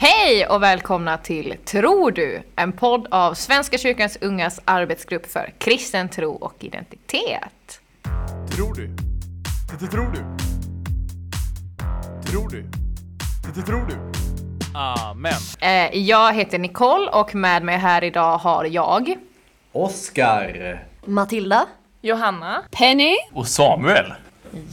Hej och välkomna till Tror du? En podd av Svenska kyrkans ungas arbetsgrupp för kristen tro och identitet. Tror du? Det tror du? Tror du? Det tror du? Amen. Eh, Jag heter Nicole och med mig här idag har jag Oskar! Matilda. Johanna. Penny. Och Samuel.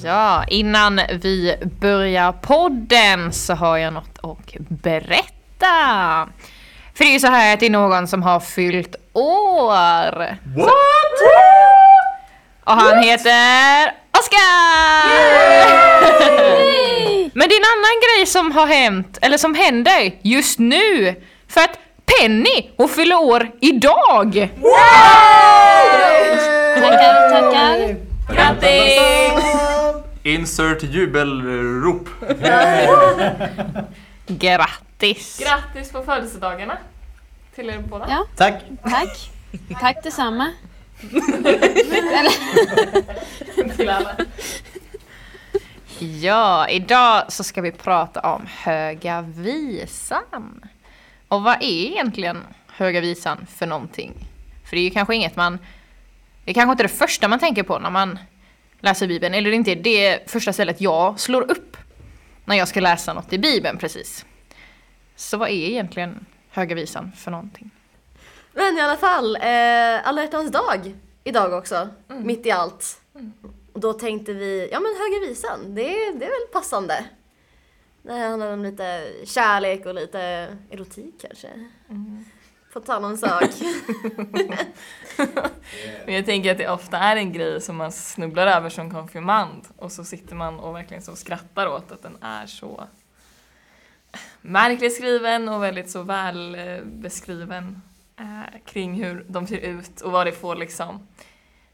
Ja, innan vi börjar podden så har jag något att berätta. För det är ju så här att det är någon som har fyllt år. What? Och han heter Oskar! Men det är en annan grej som har hänt, eller som händer just nu. För att Penny, hon fyller år idag! Tackar, tackar. Grattis! Insert jubelrop. Grattis! Grattis på födelsedagarna till er båda. Ja. Tack! Tack. Tack detsamma. Till alla. Ja, idag så ska vi prata om Höga Visan. Och vad är egentligen Höga Visan för någonting? För det är ju kanske inget man... Det är kanske inte det första man tänker på när man läser Bibeln, eller det är inte det första stället jag slår upp när jag ska läsa något i Bibeln precis. Så vad är egentligen Höga Visan för någonting? Men i alla fall, eh, alla hjärtans dag idag också, mitt i allt. Och då tänkte vi, ja men Höga Visan, det, är- det är väl passande. Det handlar om lite kärlek och lite erotik kanske. På tal om sak. Men jag tänker att det ofta är en grej som man snubblar över som konfirmand och så sitter man och verkligen så skrattar åt att den är så märkligt skriven och väldigt så väl eh, beskriven eh, kring hur de ser ut och vad det får liksom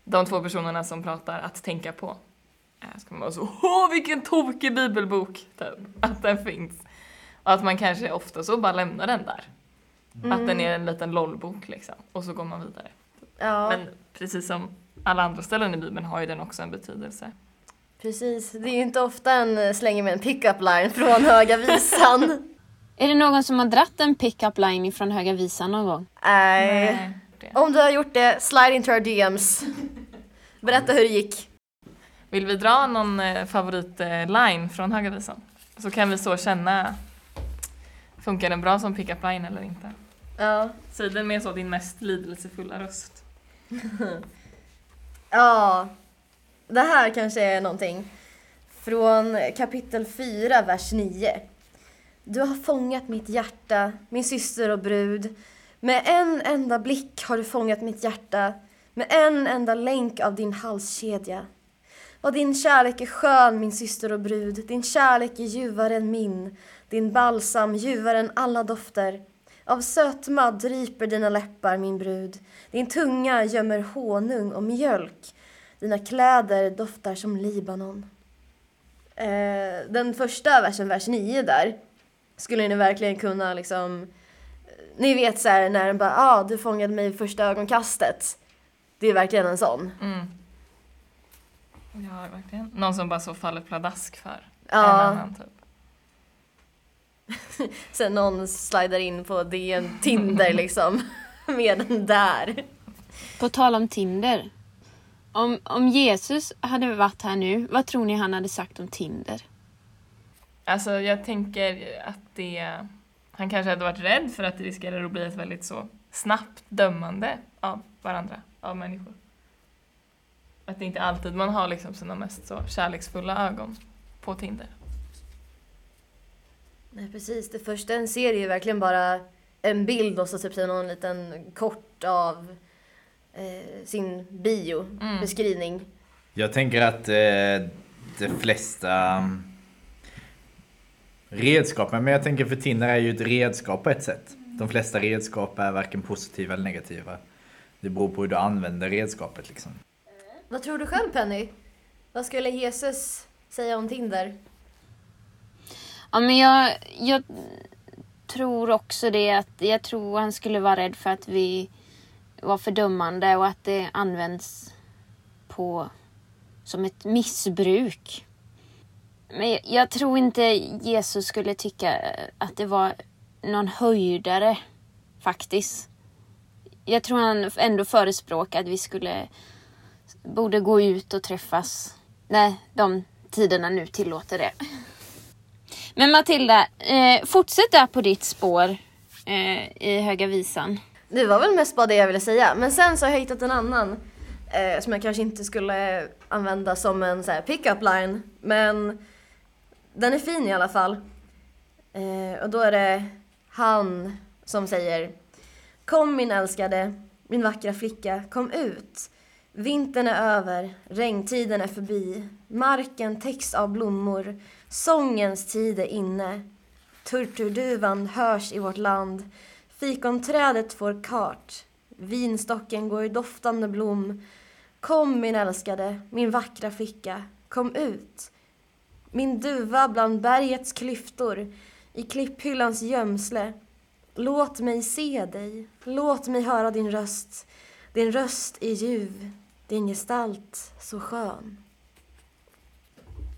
de två personerna som pratar att tänka på. Eh, ska man vara så åh vilken tokig bibelbok typ, att den finns. Och att man kanske ofta så bara lämnar den där. Att den är en liten lollbok liksom och så går man vidare. Ja, Men precis som alla andra ställen i Bibeln har ju den också en betydelse. precis. Det är ju inte ofta en slänger med en pick-up line från Höga Visan. Är det någon som har dratt en pick-up line ifrån Höga Visan någon gång? Nej. Det. Om du har gjort det, slide into our DMs. Berätta hur det gick. Vill vi dra någon eh, favoritline från Höga Visan? Så kan vi så känna, funkar den bra som pick-up line eller inte? Ja. Säg den med så din mest lidelsefulla röst. Ja, det här kanske är någonting. Från kapitel 4, vers 9. Du har fångat mitt hjärta, min syster och brud. Med en enda blick har du fångat mitt hjärta, med en enda länk av din halskedja. Och din kärlek är skön, min syster och brud. Din kärlek är ljuvare än min, din balsam ljuvare än alla dofter. Av sötma dryper dina läppar, min brud. Din tunga gömmer honung och mjölk. Dina kläder doftar som Libanon. Eh, den första versen, vers 9 där, skulle ni verkligen kunna liksom... Ni vet så här när den bara ah, du fångade mig vid första ögonkastet. Det är verkligen en sån. Mm. Ja, verkligen. Någon som bara så faller pladask för en Ja. annan typ. Sen någon slidar in på DN Tinder liksom. Med den där. På tal om Tinder. Om, om Jesus hade varit här nu, vad tror ni han hade sagt om Tinder? Alltså jag tänker att det... Han kanske hade varit rädd för att det riskerar att bli ett väldigt så snabbt dömande av varandra, av människor. Att det inte alltid man har liksom sina mest så kärleksfulla ögon på Tinder. Nej precis, det första en ser är ju verkligen bara en bild och så typ någon liten kort av eh, sin bio, beskrivning. Jag tänker att eh, de flesta mm, redskapen, men jag tänker för Tinder är ju ett redskap på ett sätt. De flesta redskap är varken positiva eller negativa. Det beror på hur du använder redskapet liksom. Vad tror du själv Penny? Vad skulle Jesus säga om Tinder? Ja, men jag, jag tror också det att jag tror han skulle vara rädd för att vi var fördömande och att det används på som ett missbruk. Men jag, jag tror inte Jesus skulle tycka att det var någon höjdare faktiskt. Jag tror han ändå förespråkar att vi skulle borde gå ut och träffas när de tiderna nu tillåter det. Men Matilda, eh, fortsätt där på ditt spår eh, i Höga Visan. Det var väl mest bara det jag ville säga. Men sen så har jag hittat en annan eh, som jag kanske inte skulle använda som en så här pick-up line. Men den är fin i alla fall. Eh, och då är det han som säger Kom min älskade, min vackra flicka, kom ut. Vintern är över, regntiden är förbi. Marken täcks av blommor. Sångens tid är inne. Turturduvan hörs i vårt land. Fikonträdet får kart. Vinstocken går i doftande blom. Kom min älskade, min vackra flicka, kom ut. Min duva bland bergets klyftor, i klipphyllans gömsle. Låt mig se dig, låt mig höra din röst. Din röst är ljuv, din gestalt så skön.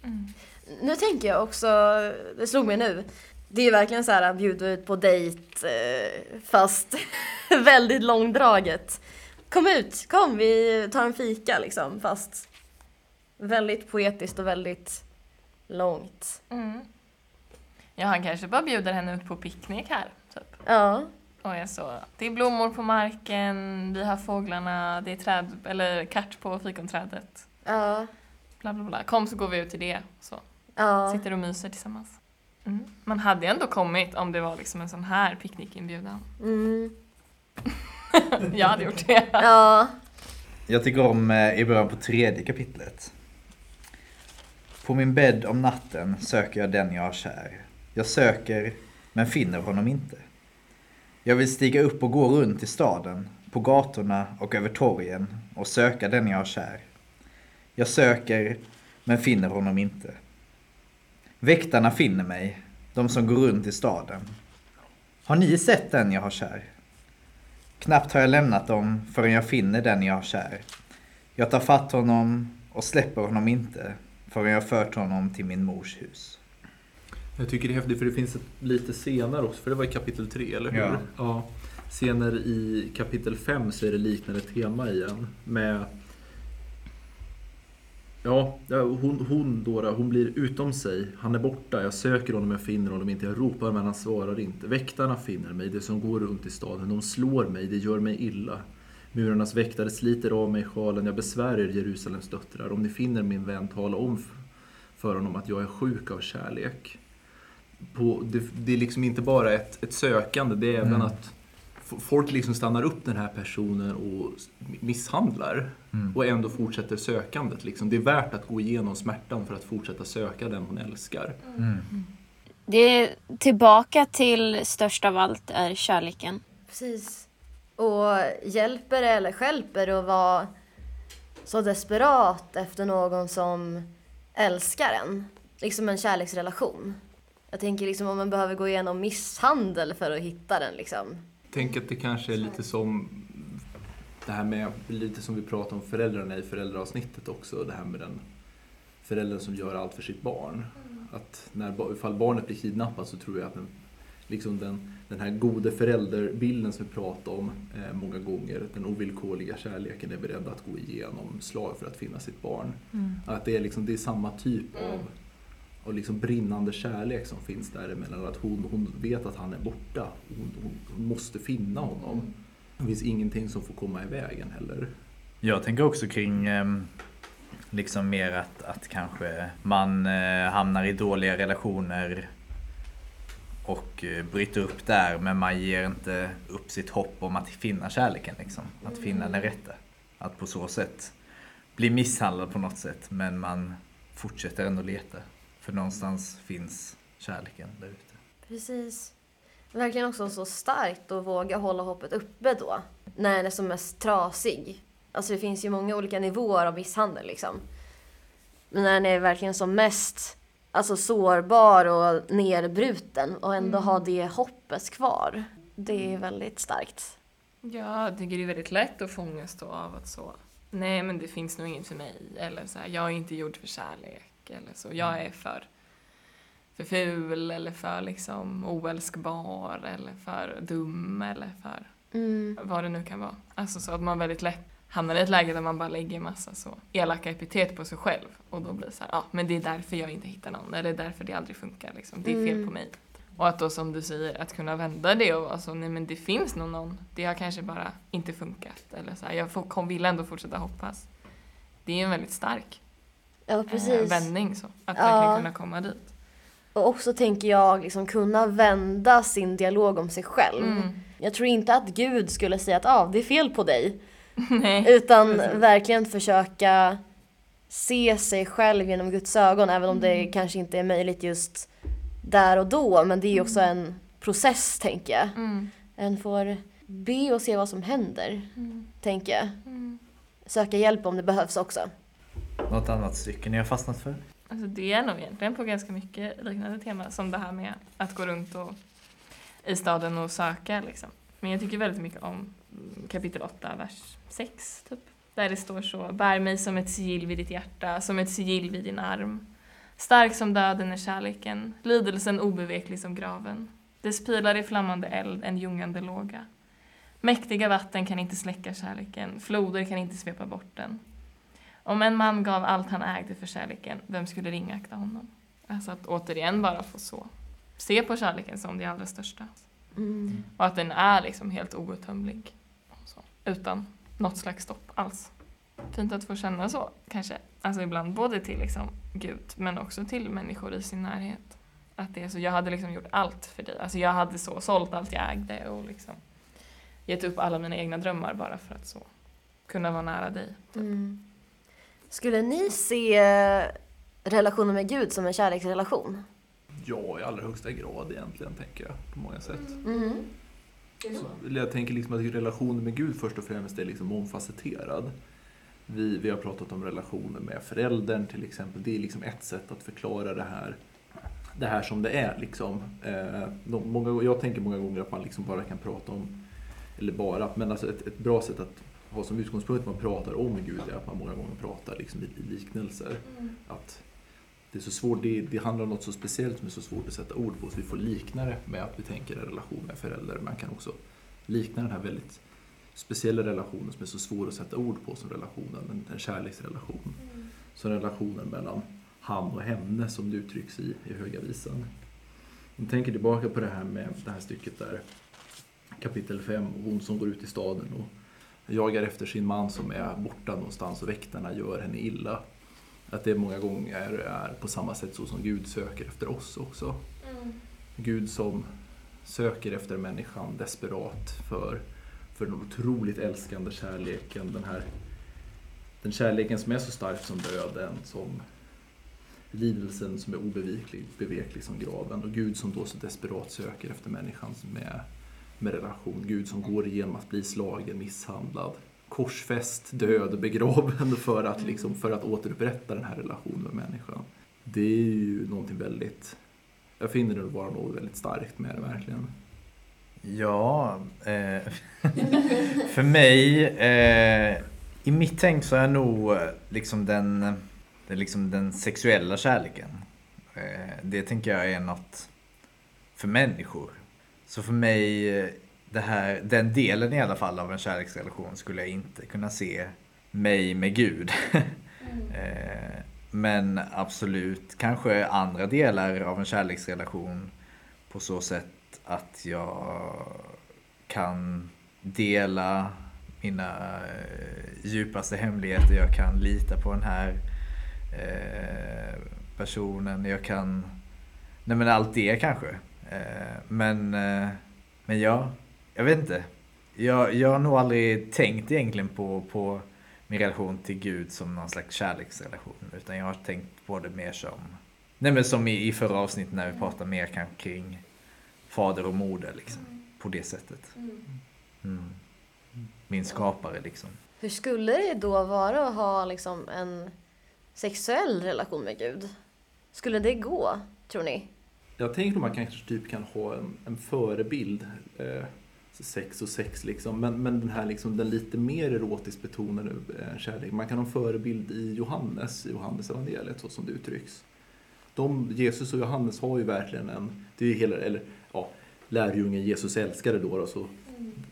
Mm. Nu tänker jag också, det slog mig nu, det är verkligen så här bjuda ut på dejt eh, fast väldigt långdraget. Kom ut, kom vi tar en fika liksom fast väldigt poetiskt och väldigt långt. Mm. Ja, han kanske bara bjuder henne ut på picknick här. Typ. Ja, Och är så, det är blommor på marken, vi har fåglarna, det är träd, eller kart på fikonträdet. ja, Bla bla bla. Kom så går vi ut till det. Så. Ja. Sitter och myser tillsammans. Mm. Man hade ändå kommit om det var liksom en sån här picknickinbjudan. Mm, Jag hade gjort det. ja. Jag tycker om eh, i början på tredje kapitlet. På min bädd om natten söker jag den jag har kär. Jag söker, men finner honom inte. Jag vill stiga upp och gå runt i staden, på gatorna och över torgen och söka den jag har kär. Jag söker, men finner honom inte. Väktarna finner mig, de som går runt i staden. Har ni sett den jag har kär? Knappt har jag lämnat dem förrän jag finner den jag har kär. Jag tar fatt honom och släpper honom inte förrän jag fört honom till min mors hus. Jag tycker det är häftigt för det finns ett lite senare också, för det var i kapitel 3, eller hur? Ja. ja. Senare i kapitel 5 så är det liknande tema igen. Med Ja, hon, hon Dora, hon blir utom sig. Han är borta, jag söker honom, jag finner honom inte. Jag ropar men han svarar inte. Väktarna finner mig, det som går runt i staden. De slår mig, det gör mig illa. Murarnas väktare sliter av mig sjalen. Jag besvär er Jerusalems döttrar. Om ni finner min vän, tala om för honom att jag är sjuk av kärlek. På, det, det är liksom inte bara ett, ett sökande, det är även att f- folk liksom stannar upp den här personen och misshandlar. Och ändå fortsätter sökandet. Liksom. Det är värt att gå igenom smärtan för att fortsätta söka den hon älskar. Det är tillbaka till störst av allt är kärleken. Precis. Och hjälper eller stjälper det att vara så desperat efter någon som älskar en? Liksom en kärleksrelation. Jag tänker liksom om man behöver gå igenom misshandel för att hitta den liksom. Tänk att det kanske är lite som det här med, lite som vi pratade om föräldrarna i föräldraavsnittet också, det här med den föräldern som gör allt för sitt barn. Att när, ifall barnet blir kidnappat så tror jag att den, liksom den, den här gode förälderbilden som vi pratar om eh, många gånger, den ovillkorliga kärleken är beredd att gå igenom slag för att finna sitt barn. Att det är, liksom, det är samma typ av, av liksom brinnande kärlek som finns däremellan. Att hon, hon vet att han är borta. Hon, hon, måste finna honom. Det finns ingenting som får komma i vägen heller. Jag tänker också kring ehm, liksom mer att, att kanske man eh, hamnar i dåliga relationer och eh, bryter upp där men man ger inte upp sitt hopp om att finna kärleken liksom. Att finna den rätta. Att på så sätt bli misshandlad på något sätt men man fortsätter ändå leta. För någonstans finns kärleken där ute. Precis. Verkligen också så starkt att våga hålla hoppet uppe då. När den är som mest trasig. Alltså det finns ju många olika nivåer av misshandel liksom. Men när den är verkligen som mest alltså sårbar och nerbruten och ändå ha det hoppet kvar. Det är väldigt starkt. Ja, det är väldigt lätt att få ångest då av att så, nej men det finns nog inget för mig, eller så här, jag är inte gjord för kärlek, eller så, jag är för för ful eller för liksom oälskbar eller för dum eller för Mm. vad det nu kan vara. Alltså så att man väldigt lätt hamnar i ett läge där man bara lägger massa så elaka epitet på sig själv och då blir det så ja men det är därför jag inte hittar någon eller det är därför det aldrig funkar liksom. Det är fel Mm. på mig. Och att då som du säger, att kunna vända det och vara så, nej men det finns nog någon, det har kanske bara inte funkat eller så här, jag får, vill ändå fortsätta hoppas. Det är en väldigt stark Ja, eh, precis. vändning så, att Ja. verkligen kunna komma dit. Och också tänker jag liksom kunna vända sin dialog om sig själv. Mm. Jag tror inte att Gud skulle säga att ah, det är fel på dig. nej. Utan Precis. verkligen försöka se sig själv genom Guds ögon. Även om det kanske inte är möjligt just där och då. Men det är också en process tänker jag. Mm. En får be och se vad som händer. Mm. Tänker jag. Mm. Söka hjälp om det behövs också. Något annat stycke ni har fastnat för? Alltså det är nog egentligen på ganska mycket liknande tema som det här med att gå runt och, i staden och söka. Liksom. Men jag tycker väldigt mycket om kapitel 8, vers 6. Typ. Där det står så, bär mig som ett sigill vid ditt hjärta, som ett sigill vid din arm. Stark som döden är kärleken, lidelsen obeveklig som graven. Dess pilar är flammande eld, en ljungande låga. Mäktiga vatten kan inte släcka kärleken, floder kan inte svepa bort den. Om en man gav allt han ägde för kärleken, vem skulle ringakta honom? Alltså att återigen bara få så. Se på kärleken som det allra största. Mm. Och att den är liksom helt outtömlig. Så. Utan något slags stopp alls. Fint att få känna så, kanske. Alltså ibland både till liksom Gud, men också till människor i sin närhet. Att det är så, jag hade liksom gjort allt för dig. Alltså jag hade så sålt allt jag ägde och liksom gett upp alla mina egna drömmar bara för att så kunna vara nära dig. Mm. Skulle ni se relationen med Gud som en kärleksrelation? Ja, i allra högsta grad egentligen, tänker jag, på många sätt. Mm. Så, eller jag tänker liksom att relationen med Gud först och främst är liksom mångfacetterad. Vi, vi har pratat om relationer med föräldern till exempel. Det är liksom ett sätt att förklara det här, det här som det är. Liksom. Eh, de, många, jag tänker många gånger att man liksom bara kan prata om, eller bara, men alltså ett, ett bra sätt att ha som utgångspunkt när man pratar om Gud är att man många gånger pratar liksom i, liknelser. Att det, är så svårt, det, det handlar om något så speciellt som är så svårt att sätta ord på så vi får likna det med att vi tänker en relation med förälder. Man kan också likna den här väldigt speciella relationen som är så svår att sätta ord på som relationen, en, en kärleksrelation. Som relationen mellan han och henne som det uttrycks i, i Höga Visan. Jag tänker tillbaka på det här med det här stycket där, kapitel 5, hon som går ut i staden och jagar efter sin man som är borta någonstans och väktarna gör henne illa. Att det många gånger är på samma sätt så som Gud söker efter oss också. Gud som söker efter människan desperat för, för den otroligt älskande kärleken. Den här den kärleken som är så stark som döden, som lidelsen som är obeveklig beveklig som graven. Och Gud som då så desperat söker efter människan med, med relation. Gud som går igenom att bli slagen, misshandlad, korsfäst, död begraven för att, liksom, för att återupprätta den här relationen med människan. Det är ju någonting väldigt, jag finner det vara något väldigt starkt med det verkligen. Ja, eh, för mig, eh, i mitt tänk så är nog eh, liksom den, den, liksom den sexuella kärleken. Eh, det tänker jag är något för människor. Så för mig, eh, det här, den delen i alla fall av en kärleksrelation skulle jag inte kunna se mig med Gud. eh, men absolut, kanske andra delar av en kärleksrelation på så sätt att jag kan dela mina eh, djupaste hemligheter. Jag kan lita på den här personen. Jag kan... Nej men allt det kanske. Eh, men, eh, men ja, jag vet inte. Jag, jag har nog aldrig tänkt egentligen på, på min relation till Gud som någon slags kärleksrelation. Utan jag har tänkt på det mer som, nej men som i, i förra avsnittet när vi pratade mer kanske kring fader och moder liksom. På det sättet. Mm. Min skapare liksom. Hur skulle det då vara att ha liksom en sexuell relation med Gud? Skulle det gå, tror ni? Jag tänker att man kanske typ kan ha en, en förebild. Eh, sex och sex liksom. Men, men den här liksom, den lite mer erotiskt betonade eh, kärleken. Man kan ha en förebild i Johannes, i Johannes evangeliet så som det uttrycks. de, Jesus och Johannes har ju verkligen en, det är ju hela, eller ja, lärjungen Jesus älskade då, då så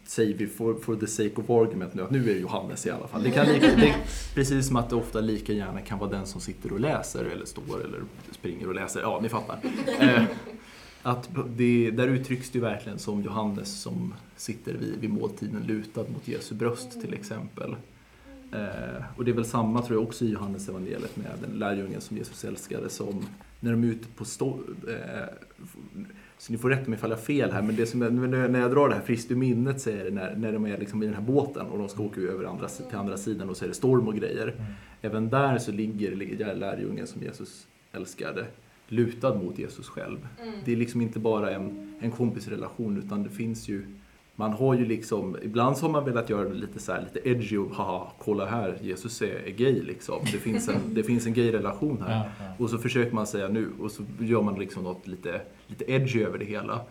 säger vi for, for the sake of argument nu att nu är det Johannes i alla fall. Det kan lika, det, precis som att det ofta lika gärna kan vara den som sitter och läser eller står eller springer och läser. Ja, ni fattar. Eh, att det, där uttrycks det ju verkligen som Johannes som sitter vid, vid måltiden lutad mot Jesu bröst till exempel. Eh, och det är väl samma tror jag också i Johannes evangeliet med den lärjungen som Jesus älskade som när de är ute på stå, eh, så ni får rätta mig ifall jag har fel här, men det som, när jag drar det här friskt ur minnet så är det när, när de är liksom i den här båten och de ska åka över andra, till andra sidan och så är det storm och grejer. Även där så ligger, lärjungen som Jesus älskade lutad mot Jesus själv. Det är liksom inte bara en, en kompisrelation utan det finns ju man har ju liksom, ibland så har man velat göra det lite så här, lite edgy och haha, kolla här, Jesus är, är gay liksom. Det finns en, det finns en gay-relation här. Ja, ja. Och så försöker man säga nu, och så gör man liksom något lite, lite edgy över det hela.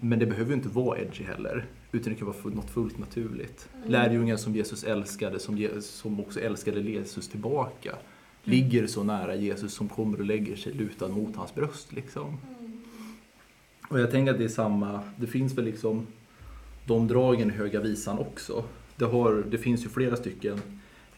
Men det behöver ju inte vara edgy heller, utan det kan vara något fullt naturligt. Lärjungen som Jesus älskade, som, som också älskade Jesus tillbaka, ligger så nära Jesus som kommer och lägger sig lutad mot hans bröst. Liksom. Och jag tänker att det är samma, det finns väl liksom de dragen i Höga Visan också. Det, har, det finns ju flera stycken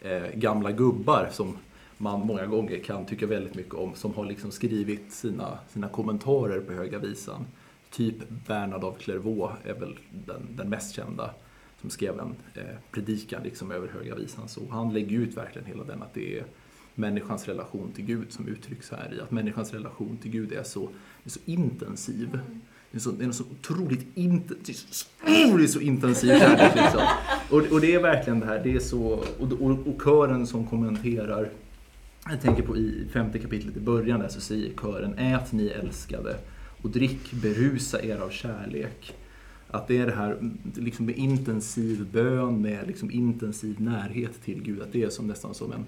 eh, gamla gubbar som man många gånger kan tycka väldigt mycket om som har liksom skrivit sina, sina kommentarer på Höga Visan. Typ Bernard av Clairvaux är väl den, den mest kända som skrev en eh, predikan liksom över Höga Visan. Så han lägger ut verkligen hela den att det är människans relation till Gud som uttrycks här i. Att människans relation till Gud är så, är så intensiv. Mm. Det är, så, det är så otroligt inte, det är så, så intensiv kärlek liksom. Och, och det är verkligen det här, det är så, och, och, och kören som kommenterar jag tänker på i femte kapitlet i början där så säger kören Ät ni älskade och drick, berusa er av kärlek. Att det är det här liksom med intensiv bön, med liksom intensiv närhet till Gud. Att det är som nästan som en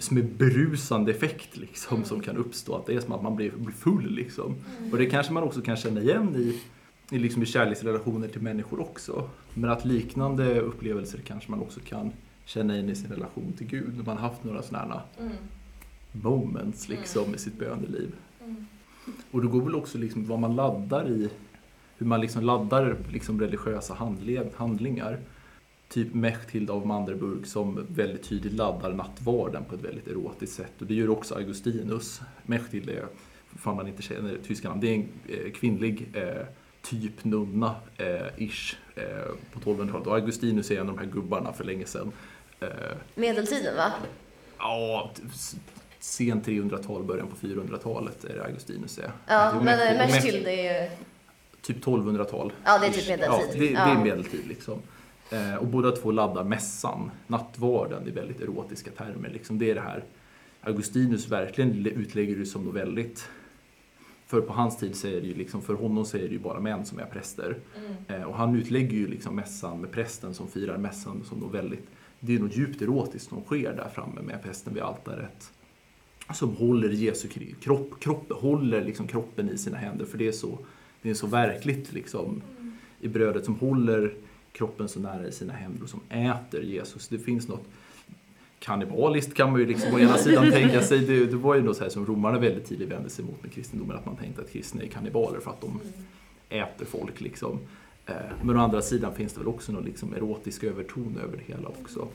som en berusande effekt liksom, som kan uppstå. Att det är som att man blir, blir full. Liksom. Och det kanske man också kan känna igen i, i, liksom i kärleksrelationer till människor också. Men att liknande upplevelser kanske man också kan känna in i sin relation till Gud. När man har haft några sådana här moments liksom, i sitt böneliv. Och det går väl också liksom vad man laddar i, hur man liksom laddar liksom religiösa handlingar. Typ Mechthild av Manderburg som väldigt tydligt laddar nattvarden på ett väldigt erotiskt sätt. Och det gör också Augustinus. Mechthild är, fan man inte känner tyska namn, det är en eh, kvinnlig eh, typ nunna, eh, ish, eh, på 1200-talet. Och Augustinus är en av de här gubbarna för länge sedan. Eh, Medeltiden va? Ja, sent 300-tal, början på 400-talet är det Augustinus är. Ja, men Mechthild- är ju... Typ 1200-tal. Ja, det är typ medeltid. Ja, det, det är medeltid liksom. Eh, och båda två laddar mässan, nattvarden, i väldigt erotiska termer. Liksom. Det är det här, Augustinus verkligen utlägger det som något väldigt för på hans tid så är det ju liksom, för honom så är det ju bara män som är präster. Eh, och han utlägger ju liksom mässan med prästen som firar mässan som något väldigt, det är något djupt erotiskt som sker där framme med prästen vid altaret. Som håller Jesu kropp, kropp håller liksom kroppen i sina händer för det är så, det är så verkligt liksom i brödet som håller kroppen så nära i sina händer och som äter Jesus. Det finns något kannibaliskt kan man ju liksom å ena sidan tänka sig. Det, det var ju något så här som romarna väldigt tidigt vände sig mot med kristendomen, att man tänkte att kristna är kannibaler för att de äter folk liksom. Eh, Men å andra sidan finns det väl också någon liksom erotisk överton över det hela också.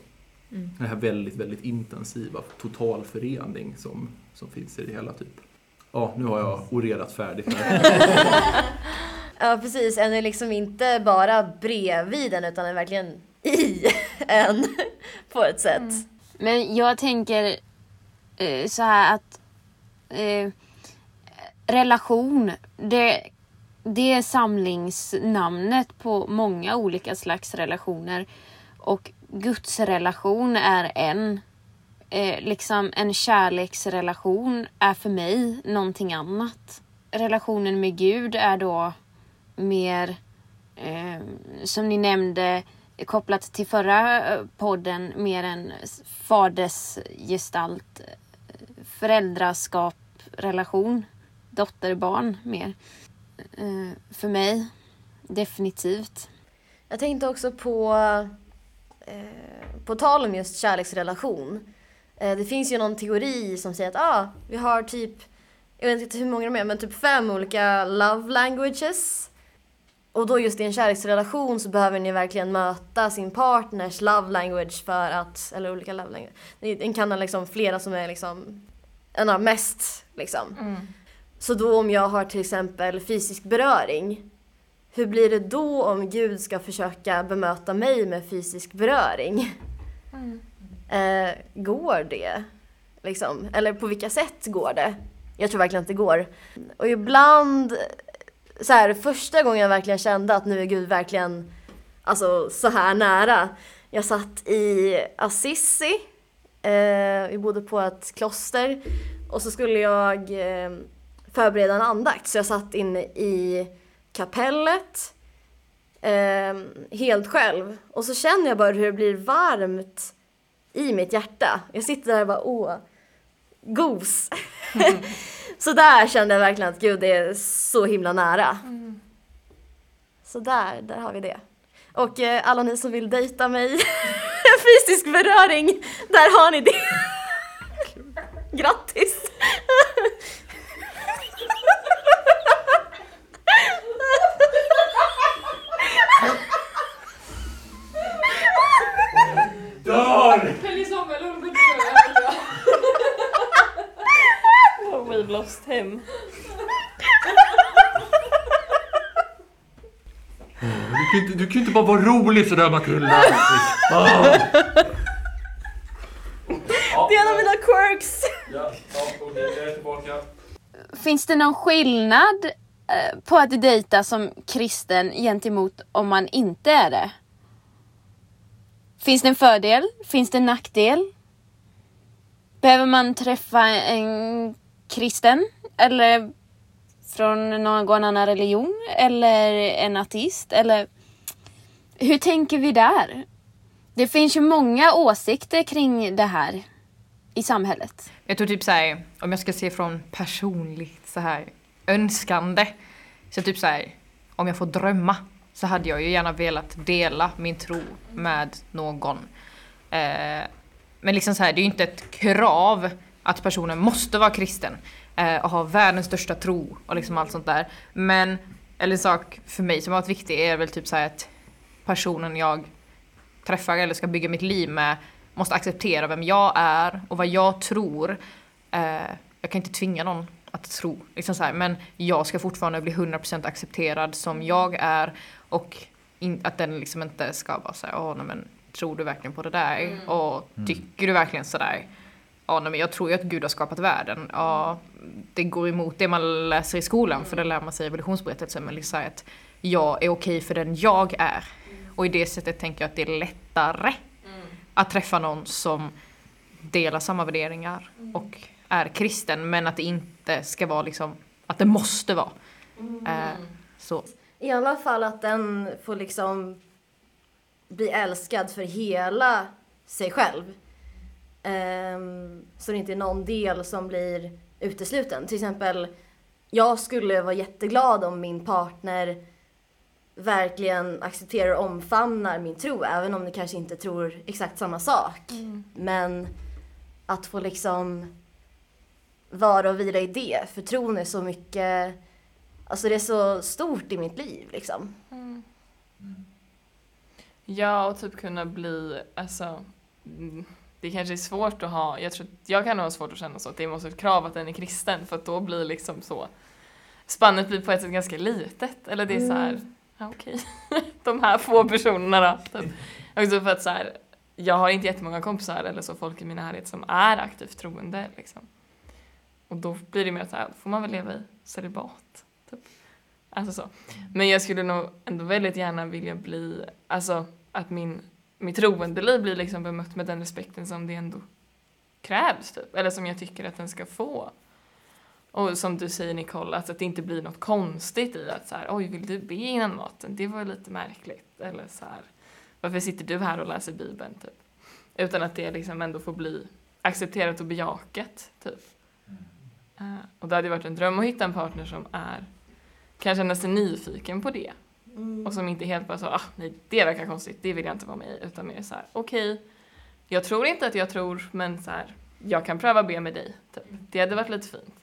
Den här väldigt, väldigt intensiva total förening som, som finns i det hela typ. Ja, nu har jag orerat färdigt. Ja, precis. En är liksom inte bara bredvid den utan är verkligen i en på ett sätt. Mm. Men jag tänker eh, så här att eh, relation, det, det är samlingsnamnet på många olika slags relationer. Och gudsrelation är en. Eh, liksom en kärleksrelation är för mig någonting annat. Relationen med Gud är då mer, eh, som ni nämnde, kopplat till förra eh, podden, mer en fadersgestalt, eh, föräldraskap, relation, dotter-barn mer. Eh, för mig, definitivt. Jag tänkte också på, eh, på tal om just kärleksrelation. Eh, det finns ju någon teori som säger att ah, vi har typ jag vet inte hur många de är, men typ fem olika love languages. Och då just i en kärleksrelation så behöver ni verkligen möta sin partners love language för att, eller olika love language. En kan ha liksom flera som är liksom, en av mest liksom. Så då om jag har till exempel fysisk beröring, hur blir det då om Gud ska försöka bemöta mig med fysisk beröring? Eh, går det? Liksom? Eller på vilka sätt går det? Jag tror verkligen att det går. Och ibland, så här, första gången jag verkligen kände att nu är Gud verkligen alltså, så här nära. Jag satt i Assisi, eh, vi bodde på ett kloster och så skulle jag eh, förbereda en andakt så jag satt inne i kapellet eh, helt själv och så känner jag bara hur det blir varmt i mitt hjärta. Jag sitter där och bara åh, gos. så där kände jag verkligen att gud det är så himla nära. Så där, där har vi det. Och eh, alla ni som vill dejta mig, fysisk beröring, där har ni det. Grattis! lost him. Du kan ju inte, du kan ju inte bara vara rolig sådär Matilda. Ah. Det är en av mina quirks! Ja, ja, okej, jag är tillbaka. Finns det någon skillnad eh, på att dejta som kristen gentemot om man inte är det? Finns det en fördel? Finns det en nackdel? Behöver man träffa en kristen? Eller från någon annan religion? Eller en ateist? Eller hur tänker vi där? Det finns ju många åsikter kring det här i samhället. Jag tror typ såhär, om jag ska se från personligt så här önskande. Så typ såhär, om jag får drömma så hade jag ju gärna velat dela min tro med någon. Eh, men liksom så här, det är ju inte ett krav att personen måste vara kristen eh, och ha världens största tro och liksom allt sånt där. Men, eller en sak för mig som har varit viktig är väl typ så att personen jag träffar eller ska bygga mitt liv med måste acceptera vem jag är och vad jag tror. Eh, jag kan inte tvinga någon att tro, liksom så här, men jag ska fortfarande bli 100% accepterad som jag är och in, att den liksom inte ska vara så här, åh nej men tror du verkligen på det där? Och tycker du verkligen sådär? Ja, men jag tror ju att Gud har skapat världen. Ja, det går emot det man läser i skolan, för det lär man sig i evolutionsberättelsen. Men liksom att jag är okej för den jag är. Och i det sättet tänker jag att det är lättare att träffa någon som delar samma värderingar och är kristen, men att det inte ska vara liksom, att det måste vara. Eh, så. I alla fall att den får liksom bli älskad för hela sig själv. Ehm, så det inte är någon del som blir utesluten. Till exempel, jag skulle vara jätteglad om min partner verkligen accepterar och omfamnar min tro, även om ni kanske inte tror exakt samma sak. Men att få liksom vara och vila i det, för tron är så mycket, alltså det är så stort i mitt liv liksom. Ja, och typ kunna bli, alltså, mm, det kanske är svårt att ha, jag tror jag kan ha svårt att känna så, att det måste vara ett krav att den är kristen, för att då blir liksom så, spannet blir på ett sätt ganska litet, eller det är så här, ja okej, de här få personerna då. Typ. Också för att så här, jag har inte jättemånga kompisar eller så, folk i min närhet som är aktivt troende liksom. Och då blir det mer så här, får man väl leva i celibat. Typ. Alltså så. Men jag skulle nog ändå väldigt gärna vilja bli, alltså att min, mitt troendeliv blir liksom bemött med den respekten som det ändå krävs typ. Eller som jag tycker att den ska få. Och som du säger Nicole, alltså att det inte blir något konstigt i att så här, oj vill du be innan maten? Det var lite märkligt. Eller så här, varför sitter du här och läser bibeln typ? Utan att det liksom ändå får bli accepterat och bejakat typ. Eh, och det hade varit en dröm att hitta en partner som är kan känna sig nyfiken på det. Och som inte helt bara så, ah nej det verkar konstigt, det vill jag inte vara med i. Utan mer så här, okej, jag tror inte att jag tror, men så här, jag kan pröva be med dig. Typ. Det hade varit lite fint.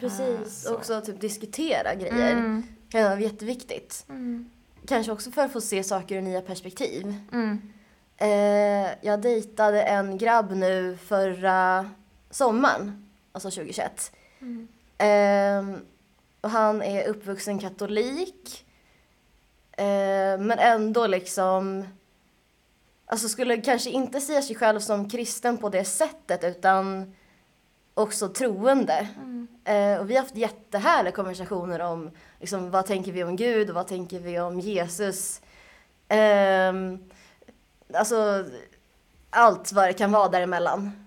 Precis, och också typ diskutera grejer. Mm. kan vara jätteviktigt. Mm. Kanske också för att få se saker ur nya perspektiv. Mm. Eh, jag dejtade en grabb nu förra sommaren, alltså 2021. Mm. Eh, och han är uppvuxen katolik. Eh, men ändå liksom, alltså skulle kanske inte säga sig själv som kristen på det sättet utan också troende. Eh, och vi har haft jättehärliga konversationer om liksom, vad tänker vi om Gud och vad tänker vi om Jesus. Ehm, alltså allt vad det kan vara däremellan.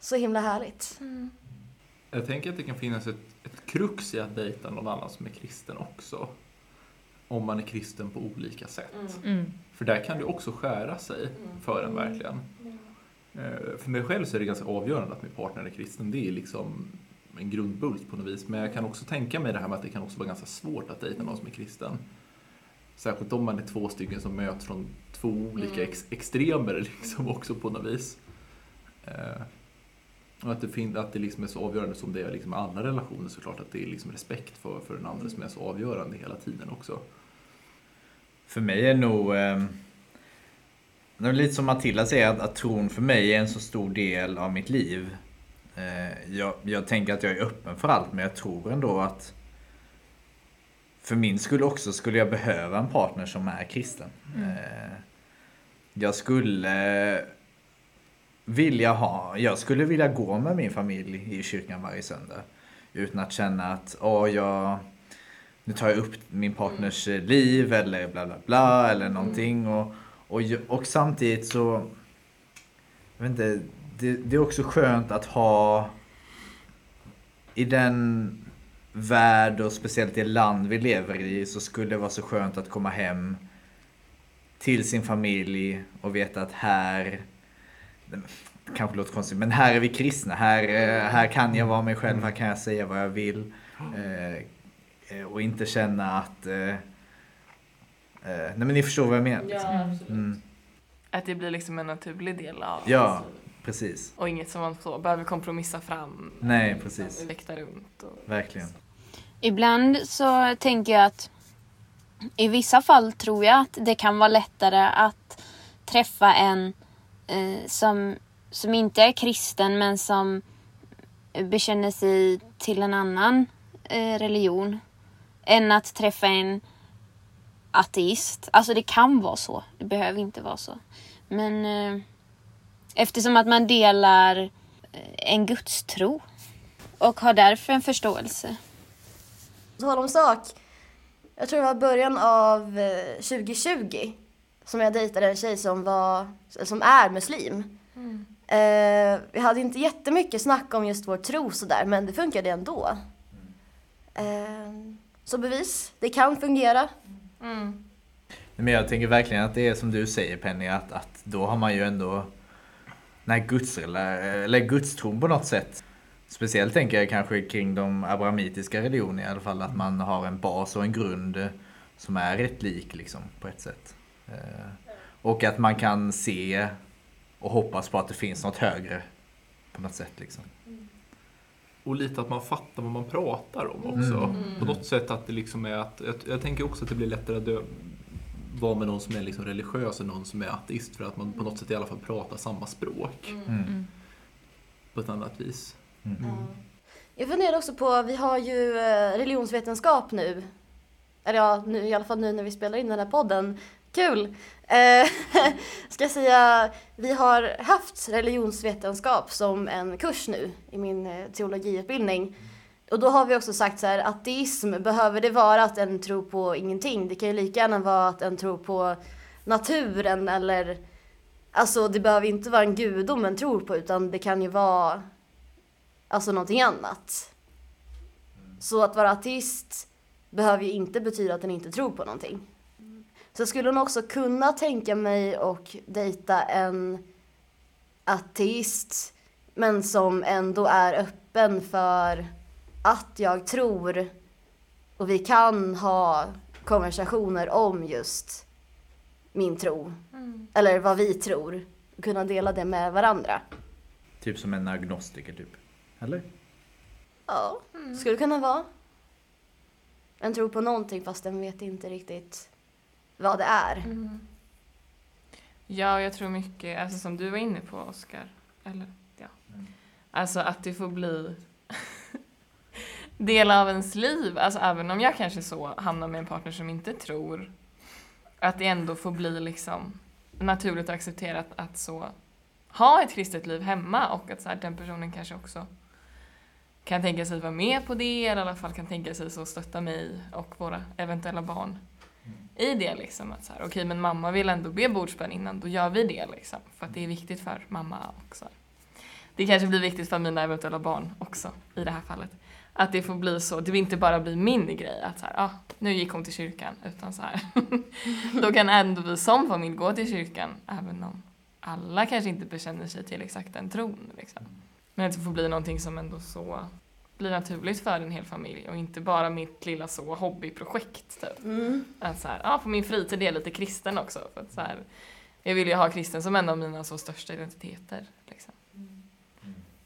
Så himla härligt. Jag tänker att det kan finnas ett, ett krux i att dejta någon annan som är kristen också. Om man är kristen på olika sätt. Mm. För där kan det också skära sig för en verkligen. Eh, För mig själv så är det ganska avgörande att min partner är kristen. Det är liksom en grundbult på något vis. Men jag kan också tänka mig det här med att det kan också vara ganska svårt att dejta någon som är kristen. Särskilt om man är två stycken som möts från två olika ex- extremer liksom också på något vis. Och att det, fin- att det liksom är så avgörande som det är liksom med alla relationer såklart. Att det är liksom respekt för, för den andra som är så avgörande hela tiden också. För mig är nog... Eh, det är lite som Matilda säger, att, att tron för mig är en så stor del av mitt liv. Eh, jag, jag tänker att jag är öppen för allt, men jag tror ändå att för min skull också skulle jag behöva en partner som är kristen. Eh, jag skulle vilja ha, jag skulle vilja gå med min familj i kyrkan varje söndag. Utan att känna att, åh, jag, nu tar jag upp min partners liv eller bla bla bla eller någonting. Och, och, ju- och samtidigt så, jag vet inte, det, det är också skönt att ha i den värld och speciellt det land vi lever i så skulle det vara så skönt att komma hem till sin familj och veta att här det kanske låter konstigt, men här är vi kristna. Här, eh, här kan jag vara mig själv, här kan jag säga vad jag vill. Eh, eh, och inte känna att... Eh, eh, nej men ni förstår vad jag menar. liksom. Mm. Att det blir liksom en naturlig del av Ja, precis. Och inget som man så behöver kompromissa fram. Nej, precis. Väkta runt. Och... Verkligen. Ibland så tänker jag att i vissa fall tror jag att det kan vara lättare att träffa en eh, som, som inte är kristen men som bekänner sig till en annan eh, religion än att träffa en ateist. Alltså det kan vara så. Det behöver inte vara så. Men eh, eftersom att man delar eh, en gudstro och har därför en förståelse. Tal om sak. Jag tror det var början av eh, 2020 som jag dejtade en tjej som, var, som är muslim. Eh, vi hade inte jättemycket snack om just vår tro sådär, men det funkade ändå. Eh, så bevis, det kan fungera. Men jag tänker verkligen att det är som du säger Penny, att, att då har man ju ändå den här guds, eller, gudstron på något sätt. Speciellt tänker jag kanske kring de abrahamitiska religionerna i alla fall, att man har en bas och en grund som är rätt lik liksom på ett sätt. Eh, Och att man kan se och hoppas på att det finns något högre på något sätt liksom. Och lite att man fattar vad man pratar om också. På något sätt att det liksom är att, jag, jag tänker också att det blir lättare att dö, vara med någon som är liksom religiös än någon som är ateist för att man på något sätt i alla fall pratar samma språk. Mm. På ett annat vis. Jag funderar också på, vi har ju eh, religionsvetenskap nu. Eller ja, nu, i alla fall nu när vi spelar in den här podden. Kul! Eh, ska jag säga, vi har haft religionsvetenskap som en kurs nu i min eh, teologiutbildning. Och då har vi också sagt så här, ateism, behöver det vara att en tror på ingenting? Det kan ju lika gärna vara att en tror på naturen eller Alltså det behöver inte vara en gudom en tror på utan det kan ju vara alltså någonting annat. Så att vara ateist behöver ju inte betyda att den inte tror på någonting. Så skulle nog också kunna tänka mig och dejta en ateist men som ändå är öppen för att jag tror och vi kan ha konversationer om just min tro. Eller vad vi tror. Och kunna dela det med varandra. Typ som en agnostiker typ. Eller? Ja, skulle kunna vara. En tror på någonting fast den vet inte riktigt vad det är. Ja, jag tror mycket, alltså som du var inne på Oskar, eller ja. Alltså att det får bli del av ens liv, alltså även om jag kanske så hamnar med en partner som inte tror, att det ändå får bli liksom naturligt och accepterat att så ha ett kristet liv hemma och att så här, den personen kanske också kan tänka sig vara med på det eller i alla fall kan tänka sig så stötta mig och våra eventuella barn i det liksom. Att så här, okej men mamma vill ändå be bordsbön innan, då gör vi det liksom. För att det är viktigt för mamma också. Det kanske blir viktigt för mina eventuella barn också i det här fallet. Att det får bli så, det vill inte bara bli min grej att så här, ah, nu gick hon till kyrkan, utan så här. då kan ändå vi som familj gå till kyrkan, även om alla kanske inte bekänner sig till exakt den tron. Liksom. Men att det får bli någonting som ändå så blir naturligt för en hel familj och inte bara mitt lilla så hobbyprojekt typ. Mm. Att så här, ja, på min fritid är jag lite kristen också. För att så här, jag vill ju ha kristen som en av mina så största identiteter. Liksom.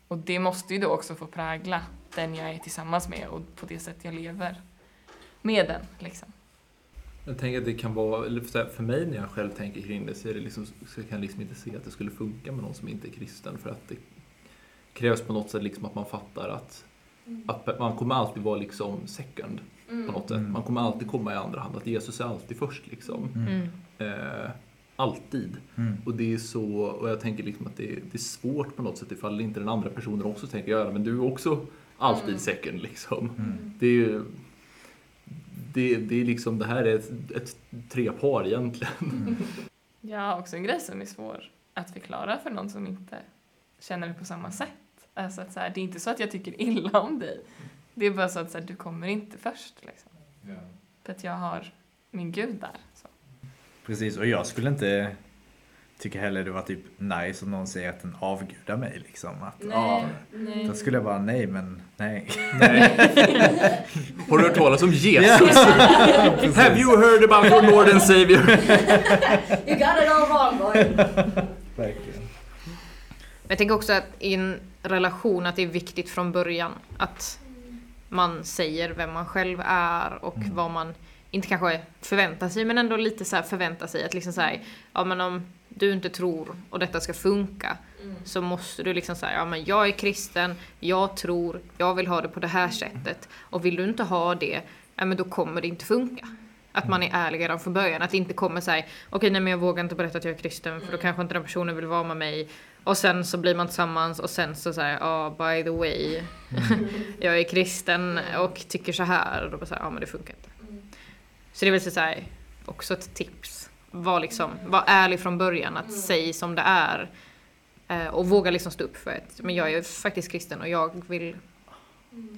Och det måste ju då också få prägla den jag är tillsammans med och på det sätt jag lever med den. Liksom. Jag tänker att det kan vara, eller för för mig när jag själv tänker kring det så, är det liksom, så jag kan jag liksom inte se att det skulle funka med någon som inte är kristen. För att det krävs på något sätt liksom att man fattar att, att man kommer alltid vara liksom second på något sätt. Mm. Man kommer alltid komma i andra hand. Att Jesus är alltid först liksom. Mm. Eh, alltid. Mm. Och det är så, och jag tänker liksom att det är, det är svårt på något sätt ifall inte den andra personen också tänker ja men du är också alltid second liksom. Mm. Det är ju det, det är liksom, det här är ett, ett trepar egentligen. Ja, också en grej som är svår att förklara för någon som inte känner det på samma sätt. Alltså att så här, det är inte så att jag tycker illa om dig. Det är bara så att så här, du kommer inte först. Liksom. För att jag har min gud där. Så. Precis, och jag skulle inte tycka heller det var typ nice om någon säger att den avgudar mig liksom. Att, ja, nej. då skulle jag bara nej men nej. Har du hört talas om Jesus? Have you heard about our Lord and Savior? You got it all wrong boy. Verkligen. Jag tänker också att i en relation att det är viktigt från början att man säger vem man själv är och vad man inte kanske förväntar sig men ändå lite så här förväntar sig att liksom säga ja men om du inte tror och detta ska funka så måste du liksom säga ja men jag är kristen, jag tror, jag vill ha det på det här sättet. Och vill du inte ha det, ja men då kommer det inte funka. Att man är ärlig redan från början, att det inte kommer säga okej nej men jag vågar inte berätta att jag är kristen för då kanske inte den personen vill vara med mig och sen så blir man tillsammans och sen så säger ja by the way jag är kristen och tycker så här och då bara så här, ja men det funkar inte. Så det är väl så här, också ett tips. Var, liksom, var ärlig från början, att säga som det är. Eh, och våga liksom stå upp för att men jag är faktiskt kristen och jag vill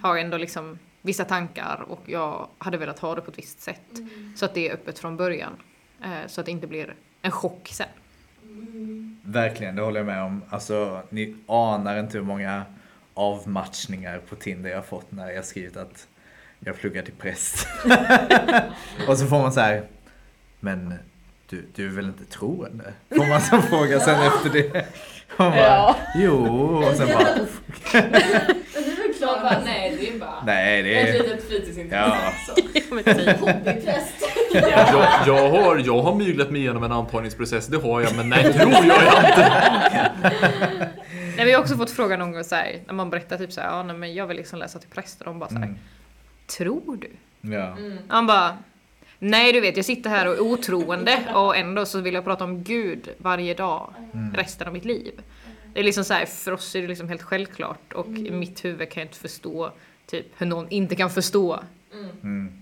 ha ändå liksom vissa tankar och jag hade velat ha det på ett visst sätt. Så att det är öppet från början. Eh, så att det inte blir en chock sen. Verkligen, det håller jag med om. Alltså, ni anar inte hur många avmatchningar på Tinder jag har fått när jag skrivit att jag pluggar till präst. och så får man så här, men du, du är väl inte troende? Får man som fråga sen efter det. Och man bara, jo, och sen bara, nej, det är bara nej det är... litet fritidsintresse. Ja. Hobbypräst. Jag, jag, har, jag har myglat mig igenom en antagningsprocess, det har jag, men nej, tror jag inte. Nej, vi har också fått frågan någon gång så här, när man berättar typ så här, ja nej, men jag vill liksom läsa till präst och de bara så här, Mm. tror du? Ja. Han bara Nej du vet jag sitter här och är otroende och ändå så vill jag prata om Gud varje dag resten av mitt liv. Det är liksom så här, för oss är det liksom helt självklart och i mitt huvud kan jag inte förstå typ hur någon inte kan förstå. Mm.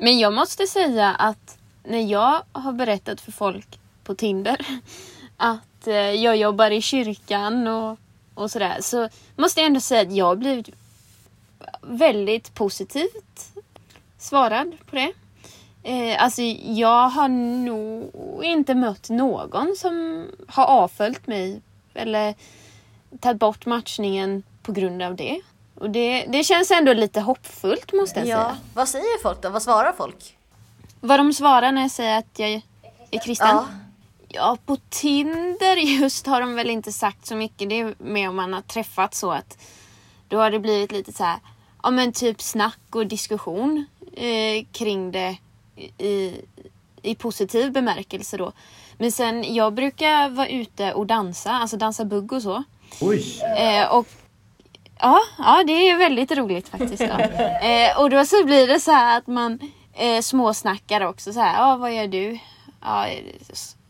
Men jag måste säga att när jag har berättat för folk på Tinder att eh, jag jobbar i kyrkan och, och sådär så måste jag ändå säga att jag har blivit väldigt positivt svarad på det. Eh, alltså jag har nog inte mött någon som har avföljt mig eller tagit bort matchningen på grund av det. Och det, det känns ändå lite hoppfullt måste jag Ja. säga. Vad säger folk då? Vad svarar folk? Vad de svarar när jag säger att jag är kristen? Ja. Ja, på Tinder just har de väl inte sagt så mycket. Det är mer om man har träffat så att då har det blivit lite så här, ja men typ snack och diskussion eh, kring det i, i positiv bemärkelse då. Men sen, jag brukar vara ute och dansa, alltså dansa bugg och så. Oj! Eh, och ja, ja, det är väldigt roligt faktiskt. Ja. Eh, och då så blir det så här att man eh, småsnackar också så här, ja vad gör du? Ja,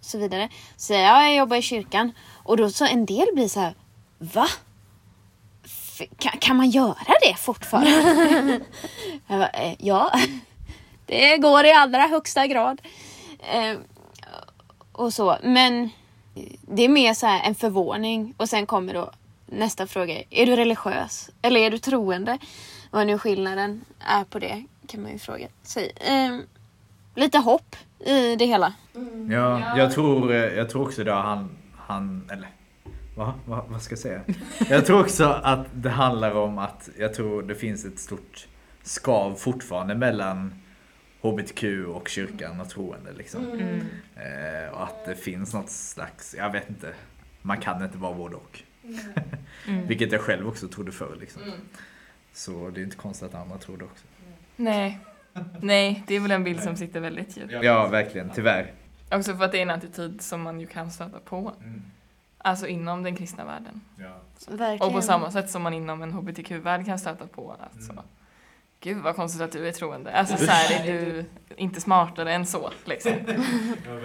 så vidare. Så säger jag, ja, jag jobbar i kyrkan. Och då så en del blir så här, va? F- Kan, kan man göra det fortfarande? bara, eh, ja, det går i allra högsta grad. Eh, och så, men det är mer så här en förvåning och sen kommer då nästa fråga. Är du religiös? Eller är du troende? Vad nu skillnaden är på det kan man ju fråga sig. Ehm, lite hopp i det hela. Ja, jag tror, eh, jag tror också det han, han eller va? Va, vad ska jag säga? Jag tror också att det handlar om att jag tror det finns ett stort skav fortfarande mellan HBTQ och kyrkan och troende liksom. Eh, och att det finns något slags, jag vet inte, man kan inte vara både och. Vilket jag själv också trodde förr liksom. Så det är inte konstigt att andra tror det också. Nej. Nej, det är väl en bild som sitter väldigt djupt. Ja, verkligen, tyvärr. Också för att det är en attityd som man ju kan stöta på. Alltså inom den kristna världen. Verkligen. Och på samma sätt som man inom en hbtq-värld kan stöta på att så, Gud vad konstigt att du är troende. Alltså så här, är du inte smartare än så liksom.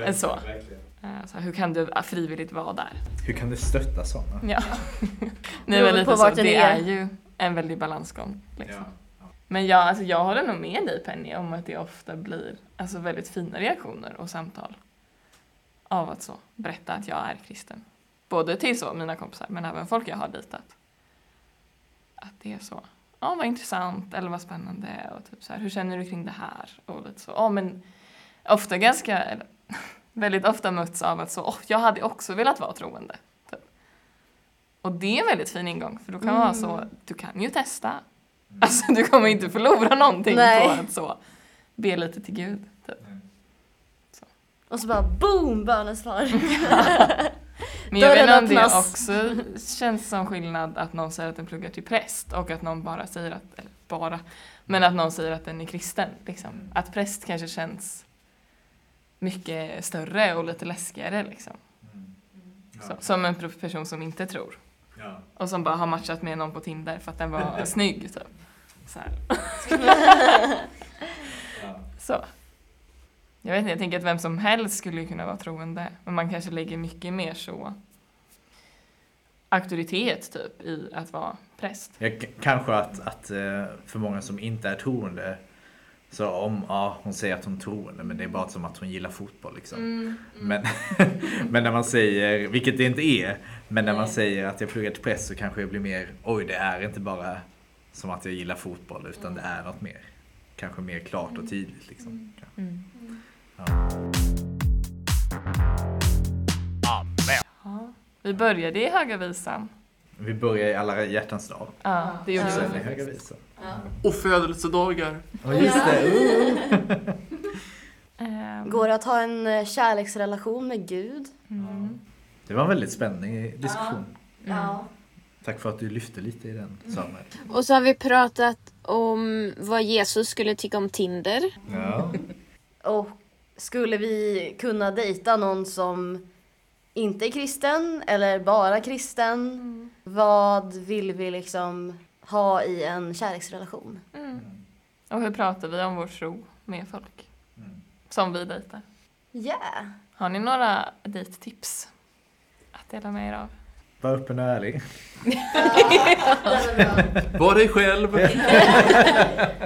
Än så. Eh, så här, hur kan du frivilligt vara där? Hur kan du stötta sådana? Ja. Nej men lite så, det är. är ju en väldig balansgång. Liksom. Men jag, alltså, jag håller nog med dig Penny om att det ofta blir alltså, väldigt fina reaktioner och samtal av att så berätta att jag är kristen. Både till så mina kompisar men även folk jag har dejtat. Att det är så, ja vad intressant eller vad spännande och typ så här, hur känner du kring det här? Och lite så, ja men ofta ganska, eller, väldigt ofta möts av att så, åh jag hade också velat vara troende. Typ. Och det är en väldigt fin ingång för då kan man vara så, du kan ju testa. Alltså du kommer inte förlora någonting Nej. på att så be lite till Gud. Typ. Och så bara boom, bönesvar. Men jag vet inte om det också känns som skillnad att någon säger att den pluggar till präst och att någon bara säger att, eller bara, men att någon säger att den är kristen. Liksom. Att präst kanske känns mycket större och lite läskigare liksom. Så, som en person som inte tror. Och som bara har matchat med någon på Tinder för att den var snygg typ. Så, här. så. Jag vet inte, jag tänker att vem som helst skulle kunna vara troende. Men man kanske lägger mycket mer så auktoritet typ i att vara präst. Ja, kanske att, att eh, för många som inte är troende så om, ja hon säger att hon är troende men det är bara som att hon gillar fotboll liksom. Men, men när man säger, vilket det inte är, men när man säger att jag pluggar till präst så kanske jag blir mer, oj det är inte bara som att jag gillar fotboll utan det är något mer. Kanske mer klart och tydligt liksom. Ja. Vi började i Höga Visan. Vi börjar i alla hjärtans dag. Ja, det gjorde Sen vi. i Höga Visan. Och födelsedagar. Ja just det. Uh. Går det att ha en eh, kärleksrelation med Gud? mm. Det var en väldigt spännande diskussion. Ja. Tack för att du lyfte lite i den Samuel. Och så har vi pratat om vad Jesus skulle tycka om Tinder. Ja. Och skulle vi kunna dejta någon som inte är kristen eller bara kristen? Vad vill vi liksom ha i en kärleksrelation? Mm. Och hur pratar vi om vår tro med folk? Som vi dejtar. Yeah! Har ni några dejttips att dela med er av? Var öppen och ärlig. Var dig själv.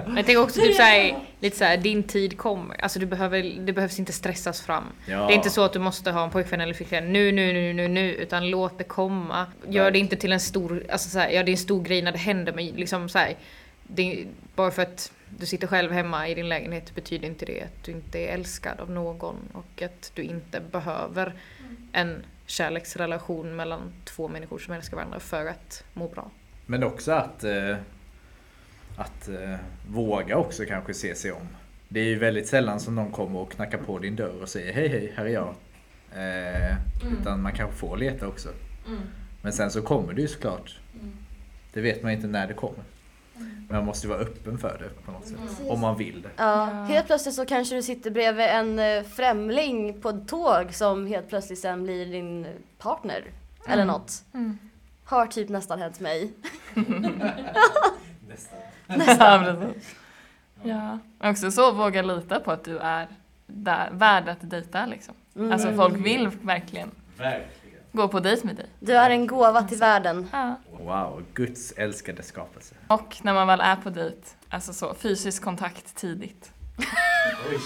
Men jag tänker också typ såhär, lite såhär, din tid kommer. Alltså du behöver, det behövs inte stressas fram. Ja. Det är inte så att du måste ha en pojkvän eller flickvän nu, nu, nu, nu, nu, utan låt det komma. Gör det inte till en stor, alltså såhär, ja det är en stor grej när det händer men liksom såhär, det, bara för att du sitter själv hemma i din lägenhet betyder inte det att du inte är älskad av någon och att du inte behöver en kärleksrelation mellan två människor som älskar varandra för att må bra. Men också att, eh, att eh, våga också kanske se sig om. Det är ju väldigt sällan som någon kommer och knackar på din dörr och säger hej hej, här är jag. Eh, Utan man kanske får leta också. Men sen så kommer det ju såklart Det vet man inte när det kommer. Men man måste ju vara öppen för det på något sätt. Om man vill det. Ja, helt plötsligt så kanske du sitter bredvid en eh, främling på ett tåg som helt plötsligt sen blir din partner. Eller något. Har typ nästan hänt mig. Ja, precis. Ja. Men Också så våga lita på att du är där, värd att dejta liksom. Alltså folk vill verkligen gå på dejt med dig. Du är en gåva till världen. Ja. Wow, Guds älskade skapelse. Och när man väl är på dejt, alltså så fysisk kontakt tidigt.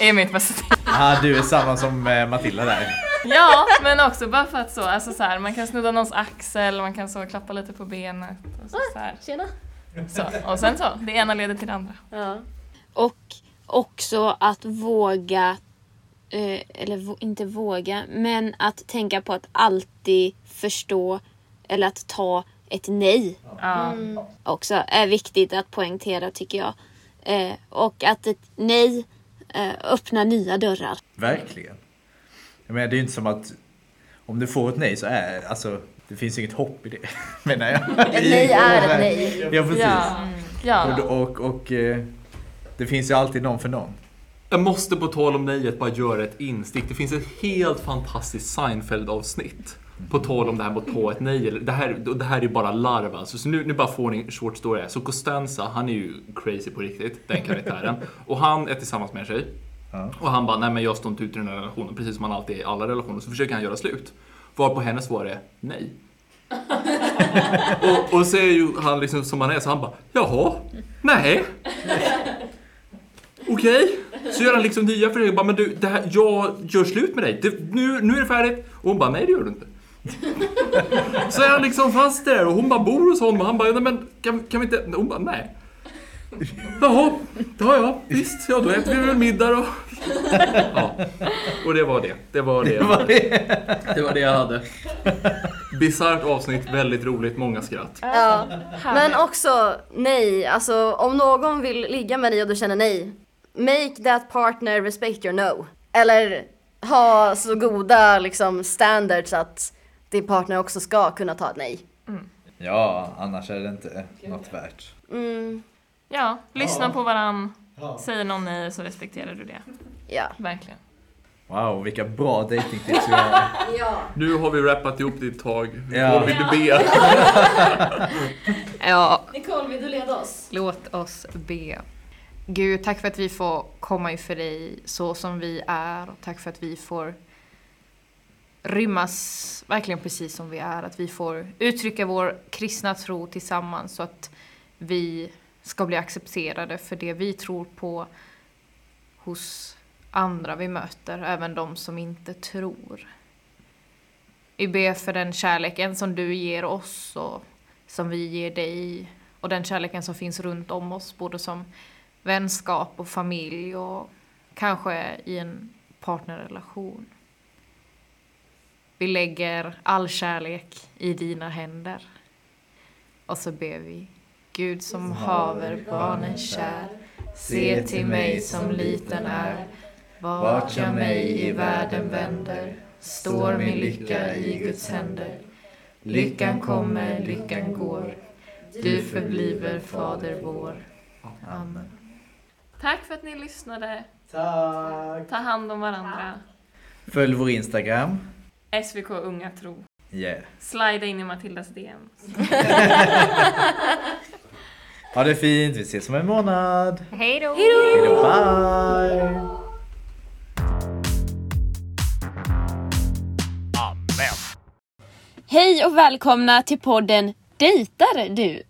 är mitt bästa tips. Ah, du är samma som eh, Matilda där. Ja, men också bara för att så, alltså så här, man kan snudda någons axel, man kan så klappa lite på benet och så, så här. Tjena. Så, och sen så, det ena leder till det andra. Ja. Och också att våga, eller vå- inte våga, men att tänka på att alltid förstå eller att ta ett nej Ja. också är viktigt att poängtera tycker jag. Eh, och att ett nej eh, öppnar nya dörrar. Verkligen. Jag menar, det är ju inte som att om du får ett nej så är alltså det finns inget hopp i det, menar jag. Ett nej är ett nej. Ja, precis. Ja. ja. Och, och, och eh, det finns ju alltid någon för någon. Jag måste på tal om nejet bara göra ett instick. Det finns ett helt fantastiskt Seinfeld-avsnitt. På tal om det här med att ta ett nej. Det här, det här är ju bara larv alltså. Så nu, nu bara får ni en short story här. Så Costanza, han är ju crazy på riktigt, den karaktären. Och han är tillsammans med en tjej. Och han bara, nej men jag står inte ut i den här relationen. Precis som han alltid är i alla relationer. Så försöker han göra slut. Varpå hennes svar är nej. och, och så är ju han liksom som han är, så han bara, jaha, nej. Okej, så gör han liksom nya försök. Bara, men du, det här, jag gör slut med dig. Det, nu, nu är det färdigt. Och hon bara, nej det gör du inte. Så är han liksom fast där och hon bara bor hos honom och han bara, nej men kan, kan vi inte... Hon bara, nej. Jaha, ja ja, visst, ja då äter vi väl middag då. Ja, och det var det. Det var det. Vad det Det var det jag hade. Bisarrt avsnitt, väldigt roligt, många skratt. Ja. Men också nej, alltså om någon vill ligga med dig och du känner nej. Make that partner respect your no. Eller ha så goda liksom standards att din partner också ska kunna ta ett nej. Ja, annars är det inte något värt. Mm, ja, lyssna på varann. Säger någon nej så respekterar du det. ja. Verkligen. Wow, vilka bra datingtips vi har. Nu har vi rappat ihop det ett tag. Ja. Vad vill du be? Ja, Nicole, vill du leda oss? låt oss be. Gud, tack för att vi får komma inför dig så som vi är. Och tack för att vi får rymmas verkligen precis som vi är. Att vi får uttrycka vår kristna tro tillsammans så att vi ska bli accepterade för det vi tror på hos andra vi möter, även de som inte tror. Vi ber för den kärleken som du ger oss och som vi ger dig och den kärleken som finns runt om oss, både som vänskap och familj och kanske i en partnerrelation. Vi lägger all kärlek i dina händer. Och så ber vi. Gud som haver barnen kär, se till mig som liten är. Vart jag mig i världen vänder, står min lycka i Guds händer. Lyckan kommer, lyckan går, du förbliver Fader vår. Amen. Tack för att ni lyssnade. Tack! Ta hand om varandra. Följ vår Instagram. SVK Unga Tro. Yeah. Slida in i Matildas DM. Ha det fint, vi ses om en månad. Hej då! Hejdå, bye! Amen. Hej och välkomna till podden Dejtar du?